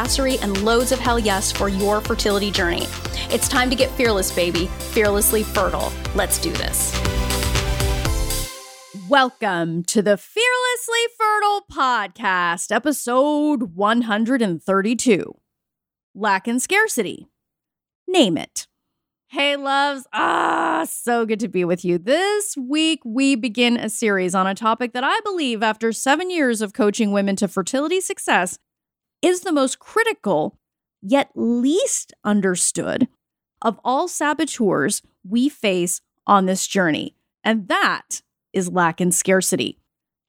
badassery, and loads of hell yes for your fertility journey. It's time to get fearless, baby, fearlessly fertile. Let's do this. Welcome to the Fearlessly Fertile Podcast, episode 132 Lack and Scarcity. Name it. Hey, loves. Ah, so good to be with you. This week, we begin a series on a topic that I believe, after seven years of coaching women to fertility success, is the most critical, yet least understood of all saboteurs we face on this journey. And that is lack and scarcity.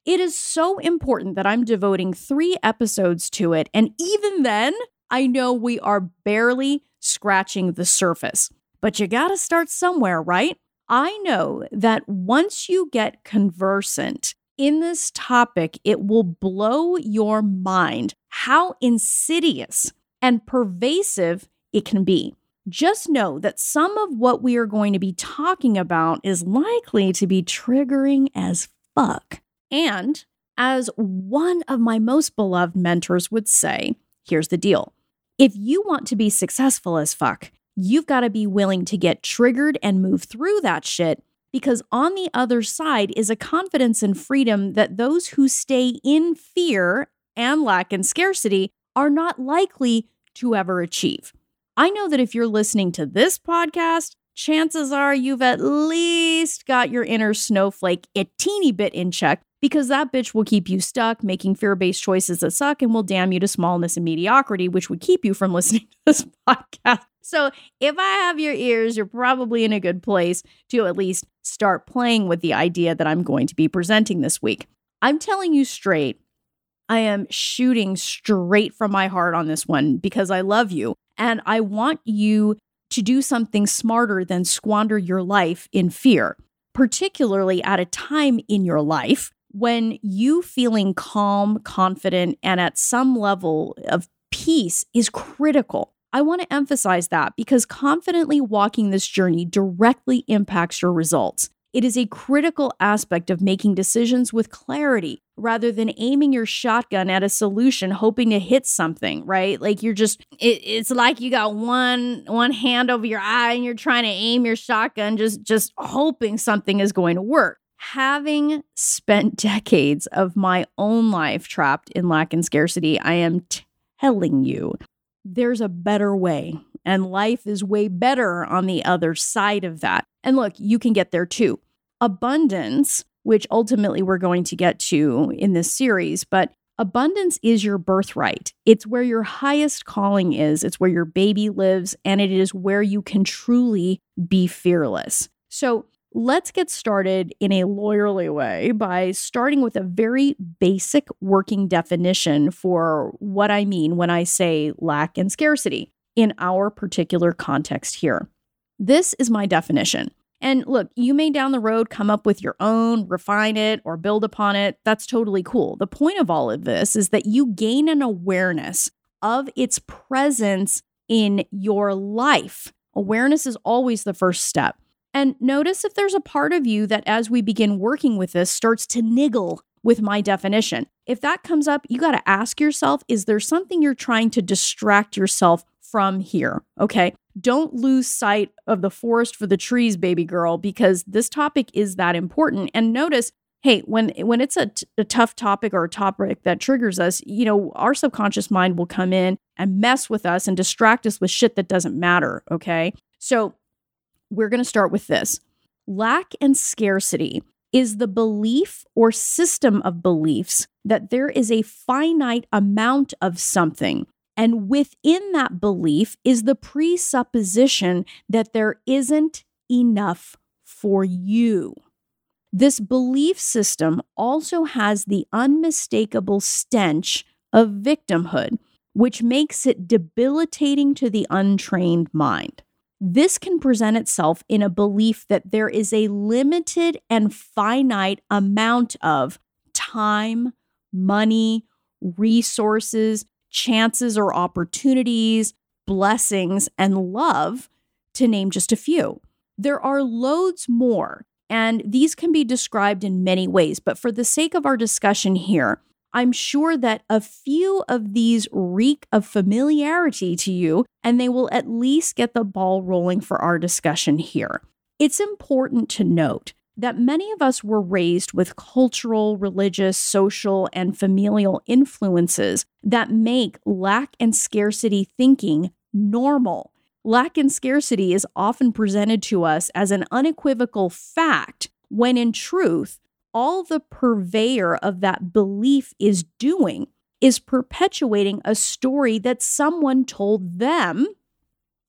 It is so important that I'm devoting three episodes to it. And even then, I know we are barely scratching the surface. But you got to start somewhere, right? I know that once you get conversant in this topic, it will blow your mind how insidious and pervasive it can be just know that some of what we are going to be talking about is likely to be triggering as fuck. And as one of my most beloved mentors would say, here's the deal. If you want to be successful as fuck, you've got to be willing to get triggered and move through that shit because on the other side is a confidence and freedom that those who stay in fear and lack and scarcity are not likely to ever achieve. I know that if you're listening to this podcast, chances are you've at least got your inner snowflake a teeny bit in check because that bitch will keep you stuck making fear based choices that suck and will damn you to smallness and mediocrity, which would keep you from listening to this podcast. So, if I have your ears, you're probably in a good place to at least start playing with the idea that I'm going to be presenting this week. I'm telling you straight, I am shooting straight from my heart on this one because I love you. And I want you to do something smarter than squander your life in fear, particularly at a time in your life when you feeling calm, confident, and at some level of peace is critical. I want to emphasize that because confidently walking this journey directly impacts your results. It is a critical aspect of making decisions with clarity rather than aiming your shotgun at a solution hoping to hit something, right? Like you're just it, it's like you got one one hand over your eye and you're trying to aim your shotgun just just hoping something is going to work. Having spent decades of my own life trapped in lack and scarcity, I am telling you there's a better way and life is way better on the other side of that. And look, you can get there too. Abundance, which ultimately we're going to get to in this series, but abundance is your birthright. It's where your highest calling is, it's where your baby lives, and it is where you can truly be fearless. So, Let's get started in a lawyerly way by starting with a very basic working definition for what I mean when I say lack and scarcity in our particular context here. This is my definition. And look, you may down the road come up with your own, refine it, or build upon it. That's totally cool. The point of all of this is that you gain an awareness of its presence in your life. Awareness is always the first step. And notice if there's a part of you that, as we begin working with this, starts to niggle with my definition. If that comes up, you got to ask yourself is there something you're trying to distract yourself from here. Okay. Don't lose sight of the forest for the trees, baby girl, because this topic is that important. And notice, hey, when when it's a, t- a tough topic or a topic that triggers us, you know, our subconscious mind will come in and mess with us and distract us with shit that doesn't matter. Okay. So we're going to start with this lack and scarcity is the belief or system of beliefs that there is a finite amount of something and within that belief is the presupposition that there isn't enough for you. This belief system also has the unmistakable stench of victimhood, which makes it debilitating to the untrained mind. This can present itself in a belief that there is a limited and finite amount of time, money, resources, chances or opportunities, blessings, and love, to name just a few. There are loads more, and these can be described in many ways, but for the sake of our discussion here, I'm sure that a few of these reek of familiarity to you, and they will at least get the ball rolling for our discussion here. It's important to note that many of us were raised with cultural, religious, social, and familial influences that make lack and scarcity thinking normal. Lack and scarcity is often presented to us as an unequivocal fact, when in truth, all the purveyor of that belief is doing is perpetuating a story that someone told them.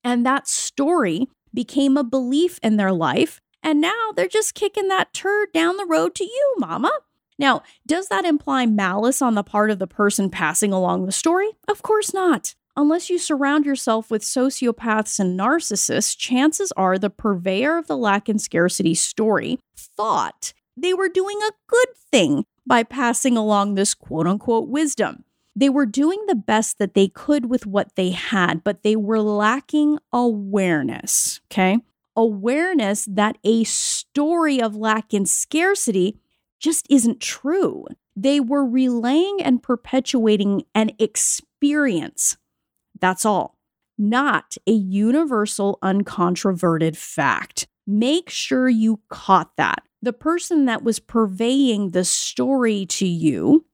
And that story became a belief in their life and now they're just kicking that turd down the road to you, mama. Now, does that imply malice on the part of the person passing along the story? Of course not. Unless you surround yourself with sociopaths and narcissists, chances are the purveyor of the lack and scarcity story thought they were doing a good thing by passing along this quote unquote wisdom. They were doing the best that they could with what they had, but they were lacking awareness. Okay awareness that a story of lack and scarcity just isn't true. They were relaying and perpetuating an experience. That's all, not a universal, uncontroverted fact. Make sure you caught that. The person that was purveying the story to you,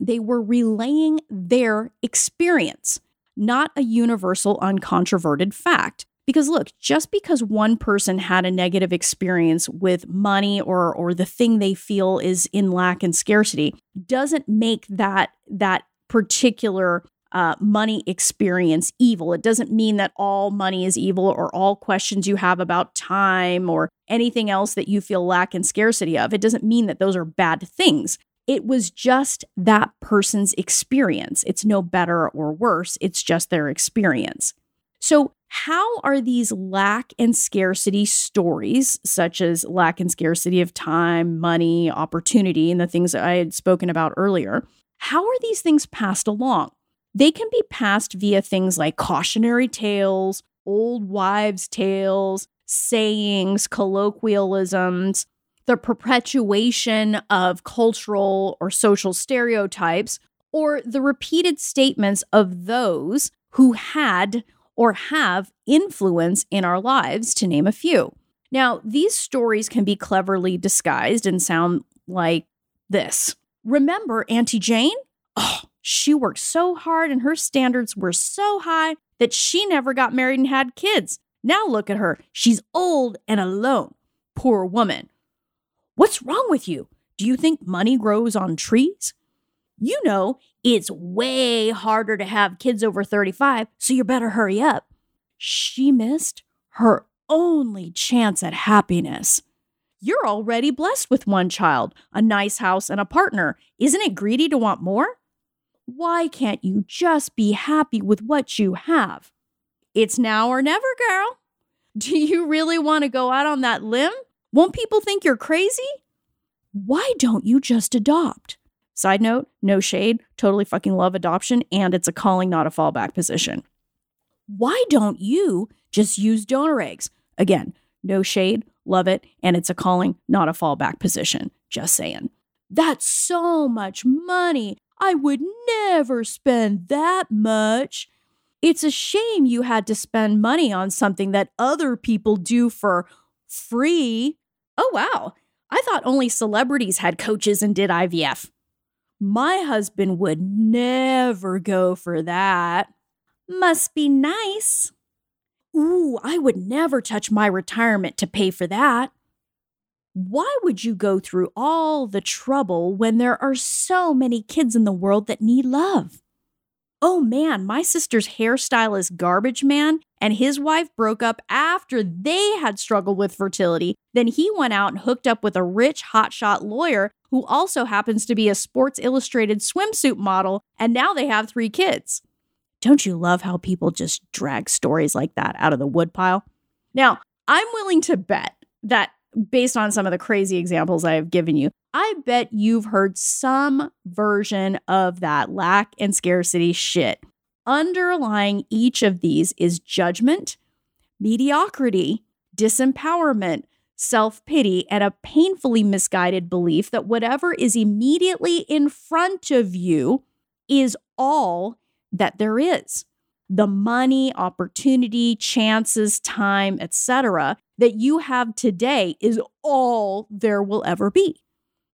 they were relaying their experience, not a universal, uncontroverted fact. Because look, just because one person had a negative experience with money or or the thing they feel is in lack and scarcity doesn't make that that particular uh, money experience evil. It doesn't mean that all money is evil or all questions you have about time or anything else that you feel lack and scarcity of. It doesn't mean that those are bad things. It was just that person's experience. It's no better or worse, it's just their experience. So, how are these lack and scarcity stories, such as lack and scarcity of time, money, opportunity, and the things that I had spoken about earlier, how are these things passed along? They can be passed via things like cautionary tales, old wives' tales, sayings, colloquialisms, the perpetuation of cultural or social stereotypes, or the repeated statements of those who had or have influence in our lives, to name a few. Now, these stories can be cleverly disguised and sound like this. Remember Auntie Jane? Oh, she worked so hard and her standards were so high that she never got married and had kids. Now look at her. She's old and alone. Poor woman. What's wrong with you? Do you think money grows on trees? You know, it's way harder to have kids over 35, so you better hurry up. She missed her only chance at happiness. You're already blessed with one child, a nice house, and a partner. Isn't it greedy to want more? Why can't you just be happy with what you have? It's now or never, girl. Do you really want to go out on that limb? Won't people think you're crazy? Why don't you just adopt? Side note, no shade, totally fucking love adoption, and it's a calling, not a fallback position. Why don't you just use donor eggs? Again, no shade, love it, and it's a calling, not a fallback position. Just saying. That's so much money. I would never spend that much. It's a shame you had to spend money on something that other people do for free. Oh, wow. I thought only celebrities had coaches and did IVF. My husband would never go for that. Must be nice. Ooh, I would never touch my retirement to pay for that. Why would you go through all the trouble when there are so many kids in the world that need love? oh man, my sister's hairstylist, garbage man, and his wife broke up after they had struggled with fertility. Then he went out and hooked up with a rich hotshot lawyer who also happens to be a Sports Illustrated swimsuit model, and now they have three kids. Don't you love how people just drag stories like that out of the woodpile? Now, I'm willing to bet that based on some of the crazy examples I have given you, I bet you've heard some version of that lack and scarcity shit. Underlying each of these is judgment, mediocrity, disempowerment, self pity, and a painfully misguided belief that whatever is immediately in front of you is all that there is. The money, opportunity, chances, time, etc., that you have today is all there will ever be.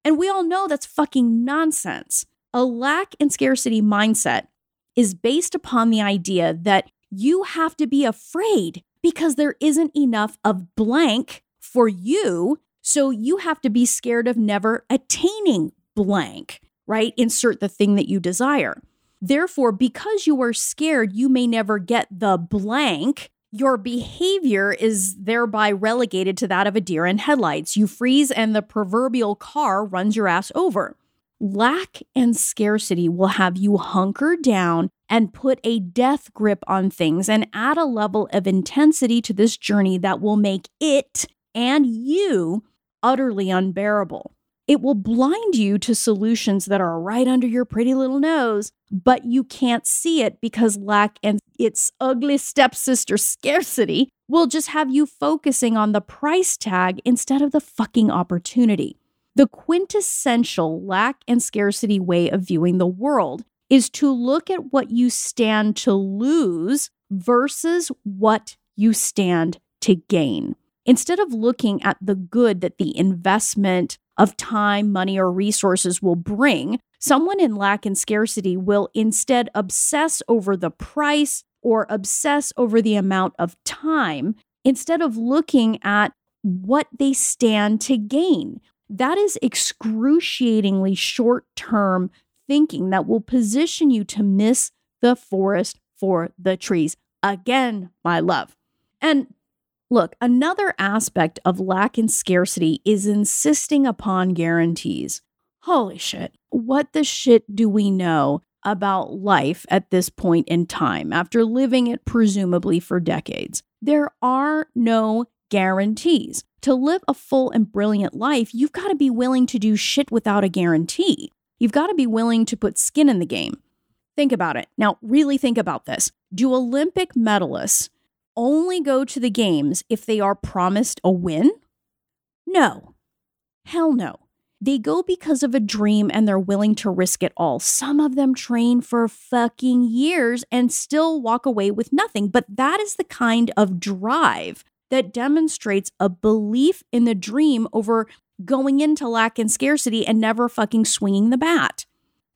And we all know that's fucking nonsense. A lack and scarcity mindset is based upon the idea that you have to be afraid because there isn't enough of blank for you. So you have to be scared of never attaining blank, right? Insert the thing that you desire. Therefore, because you are scared, you may never get the blank. Your behavior is thereby relegated to that of a deer in headlights. You freeze and the proverbial car runs your ass over. Lack and scarcity will have you hunker down and put a death grip on things and add a level of intensity to this journey that will make it and you utterly unbearable. It will blind you to solutions that are right under your pretty little nose, but you can't see it because lack and its ugly stepsister scarcity will just have you focusing on the price tag instead of the fucking opportunity. The quintessential lack and scarcity way of viewing the world is to look at what you stand to lose versus what you stand to gain. Instead of looking at the good that the investment of time, money, or resources will bring, someone in lack and scarcity will instead obsess over the price or obsess over the amount of time instead of looking at what they stand to gain. That is excruciatingly short term thinking that will position you to miss the forest for the trees. Again, my love. And look, another aspect of lack and scarcity is insisting upon guarantees. Holy shit. What the shit do we know about life at this point in time after living it presumably for decades? There are no guarantees. To live a full and brilliant life, you've got to be willing to do shit without a guarantee. You've got to be willing to put skin in the game. Think about it. Now, really think about this. Do Olympic medalists only go to the games if they are promised a win? No. Hell no. They go because of a dream and they're willing to risk it all. Some of them train for fucking years and still walk away with nothing. But that is the kind of drive that demonstrates a belief in the dream over going into lack and scarcity and never fucking swinging the bat.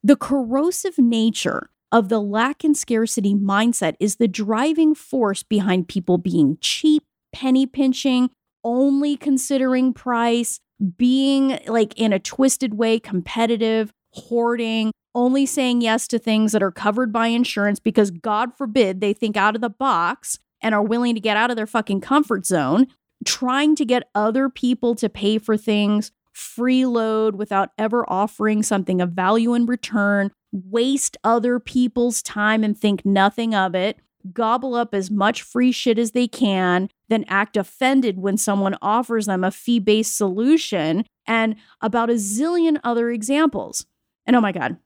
The corrosive nature of the lack and scarcity mindset is the driving force behind people being cheap, penny pinching, only considering price, being like in a twisted way competitive, hoarding, only saying yes to things that are covered by insurance because God forbid they think out of the box and are willing to get out of their fucking comfort zone, trying to get other people to pay for things, freeload without ever offering something of value in return, waste other people's time and think nothing of it, gobble up as much free shit as they can, then act offended when someone offers them a fee based solution, and about a zillion other examples. And oh my God,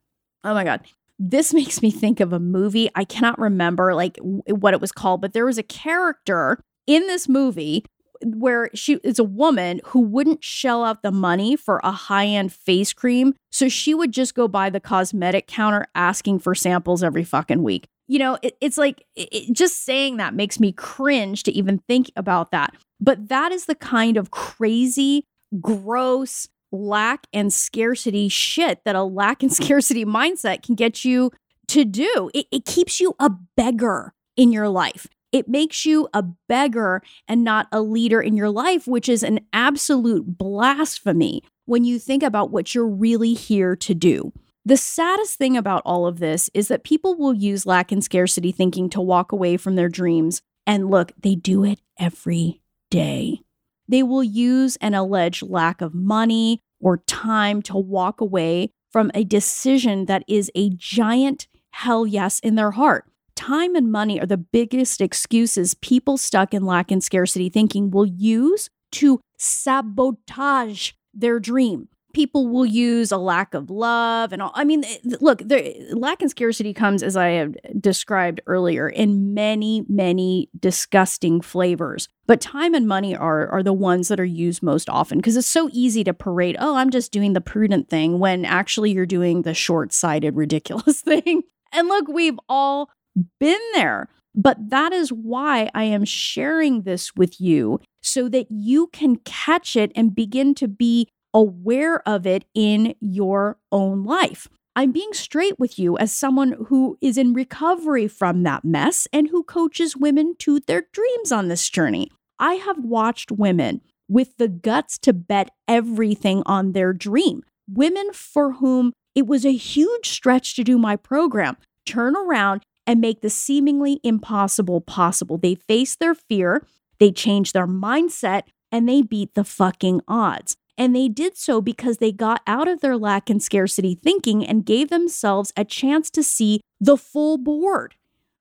oh my God. This makes me think of a movie. I cannot remember like what it was called, but there was a character in this movie where she is a woman who wouldn't shell out the money for a high-end face cream so she would just go by the cosmetic counter asking for samples every fucking week you know, it, it's like it, just saying that makes me cringe to even think about that. But that is the kind of crazy, gross, lack and scarcity shit that a lack and scarcity mindset can get you to do. It, it keeps you a beggar in your life. It makes you a beggar and not a leader in your life, which is an absolute blasphemy when you think about what you're really here to do. The saddest thing about all of this is that people will use lack and scarcity thinking to walk away from their dreams. And look, they do it every day. They will use an alleged lack of money or time to walk away from a decision that is a giant hell yes in their heart. Time and money are the biggest excuses people stuck in lack and scarcity thinking will use to sabotage their dream people will use a lack of love and all. I mean, eh, look, the lack and scarcity comes, as I have described earlier, in many, many disgusting flavors. But time and money are are the ones that are used most often because it's so easy to parade. Oh, I'm just doing the prudent thing when actually you're doing the short sighted, ridiculous thing. And look, we've all been there. But that is why I am sharing this with you so that you can catch it and begin to be aware of it in your own life. I'm being straight with you as someone who is in recovery from that mess and who coaches women to their dreams on this journey. I have watched women with the guts to bet everything on their dream, women for whom it was a huge stretch to do my program, turn around and make the seemingly impossible possible. They face their fear, they change their mindset, and they beat the fucking odds. And they did so because they got out of their lack and scarcity thinking and gave themselves a chance to see the full board.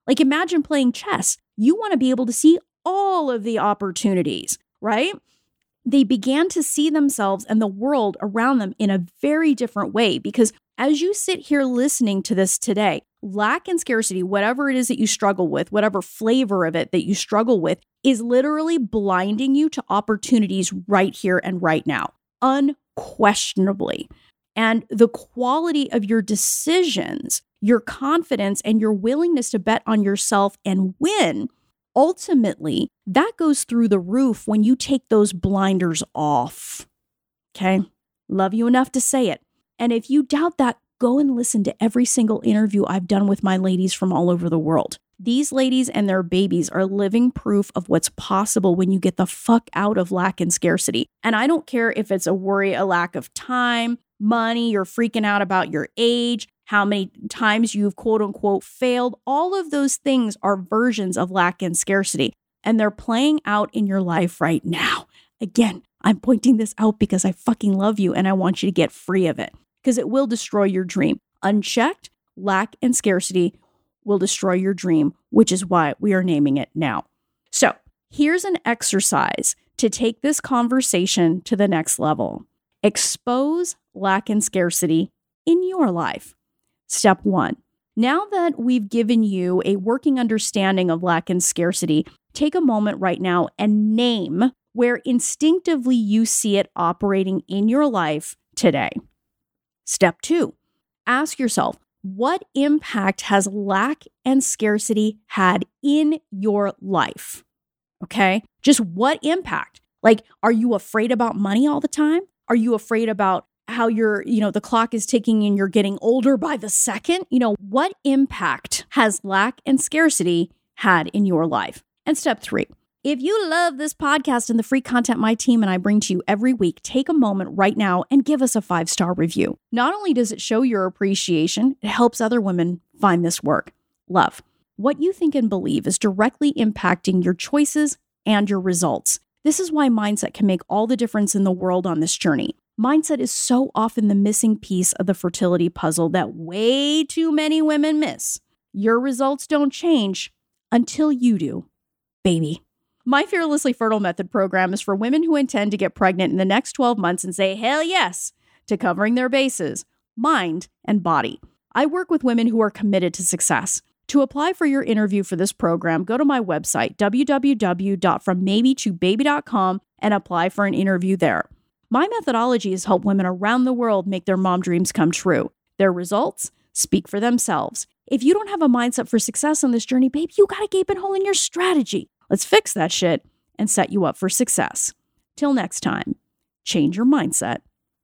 Like imagine playing chess. You want to be able to see all of the opportunities, right? They began to see themselves and the world around them in a very different way because as you sit here listening to this today, lack and scarcity, whatever it is that you struggle with, whatever flavor of it that you struggle with, is literally blinding you to opportunities right here and right now unquestionably. And the quality of your decisions, your confidence, and your willingness to bet on yourself and win, ultimately, that goes through the roof when you take those blinders off. Okay. Love you enough to say it. And if you doubt that, go and listen to every single interview I've done with my ladies from all over the world. These ladies and their babies are living proof of what's possible when you get the fuck out of lack and scarcity. And I don't care if it's a worry, a lack of time, money, you're freaking out about your age, how many times you've quote unquote failed. All of those things are versions of lack and scarcity, and they're playing out in your life right now. Again, I'm pointing this out because I fucking love you and I want you to get free of it because it will destroy your dream. Unchecked, lack and scarcity will destroy your dream, which is why we are naming it now. So, here's an exercise to take this conversation to the next level. Expose lack and scarcity in your life. Step one. Now that we've given you a working understanding of lack and scarcity, take a moment right now and name where instinctively you see it operating in your life today. Step two, ask yourself what impact has lack and scarcity had in your life? Okay. Just what impact? Like, are you afraid about money all the time? Are you afraid about how you're, you know, the clock is ticking and you're getting older by the second? You know, what impact has lack and scarcity had in your life? And step three, if you love this podcast and the free content my team and I bring to you every week, take a moment right now and give us a five star review. Not only does it show your appreciation, it helps other women find this work. Love. What you think and believe is directly impacting your choices and your results. This is why mindset can make all the difference in the world on this journey. Mindset is so often the missing piece of the fertility puzzle that way too many women miss. Your results don't change until you do, baby. My Fearlessly Fertile Method program is for women who intend to get pregnant in the next 12 months and say hell yes to covering their bases, mind, and body. I work with women who are committed to success. To apply for your interview for this program, go to my website, www.frommaybe2baby.com, and apply for an interview there. My methodology has helped women around the world make their mom dreams come true. Their results speak for themselves. If you don't have a mindset for success on this journey, babe, you got a gaping hole in your strategy. Let's fix that shit and set you up for success. Till next time, change your mindset,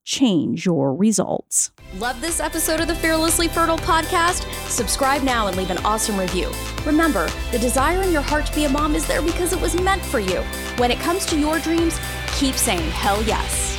change your results. Love this episode of the Fearlessly Fertile podcast? Subscribe now and leave an awesome review. Remember, the desire in your heart to be a mom is there because it was meant for you. When it comes to your dreams, keep saying hell yes.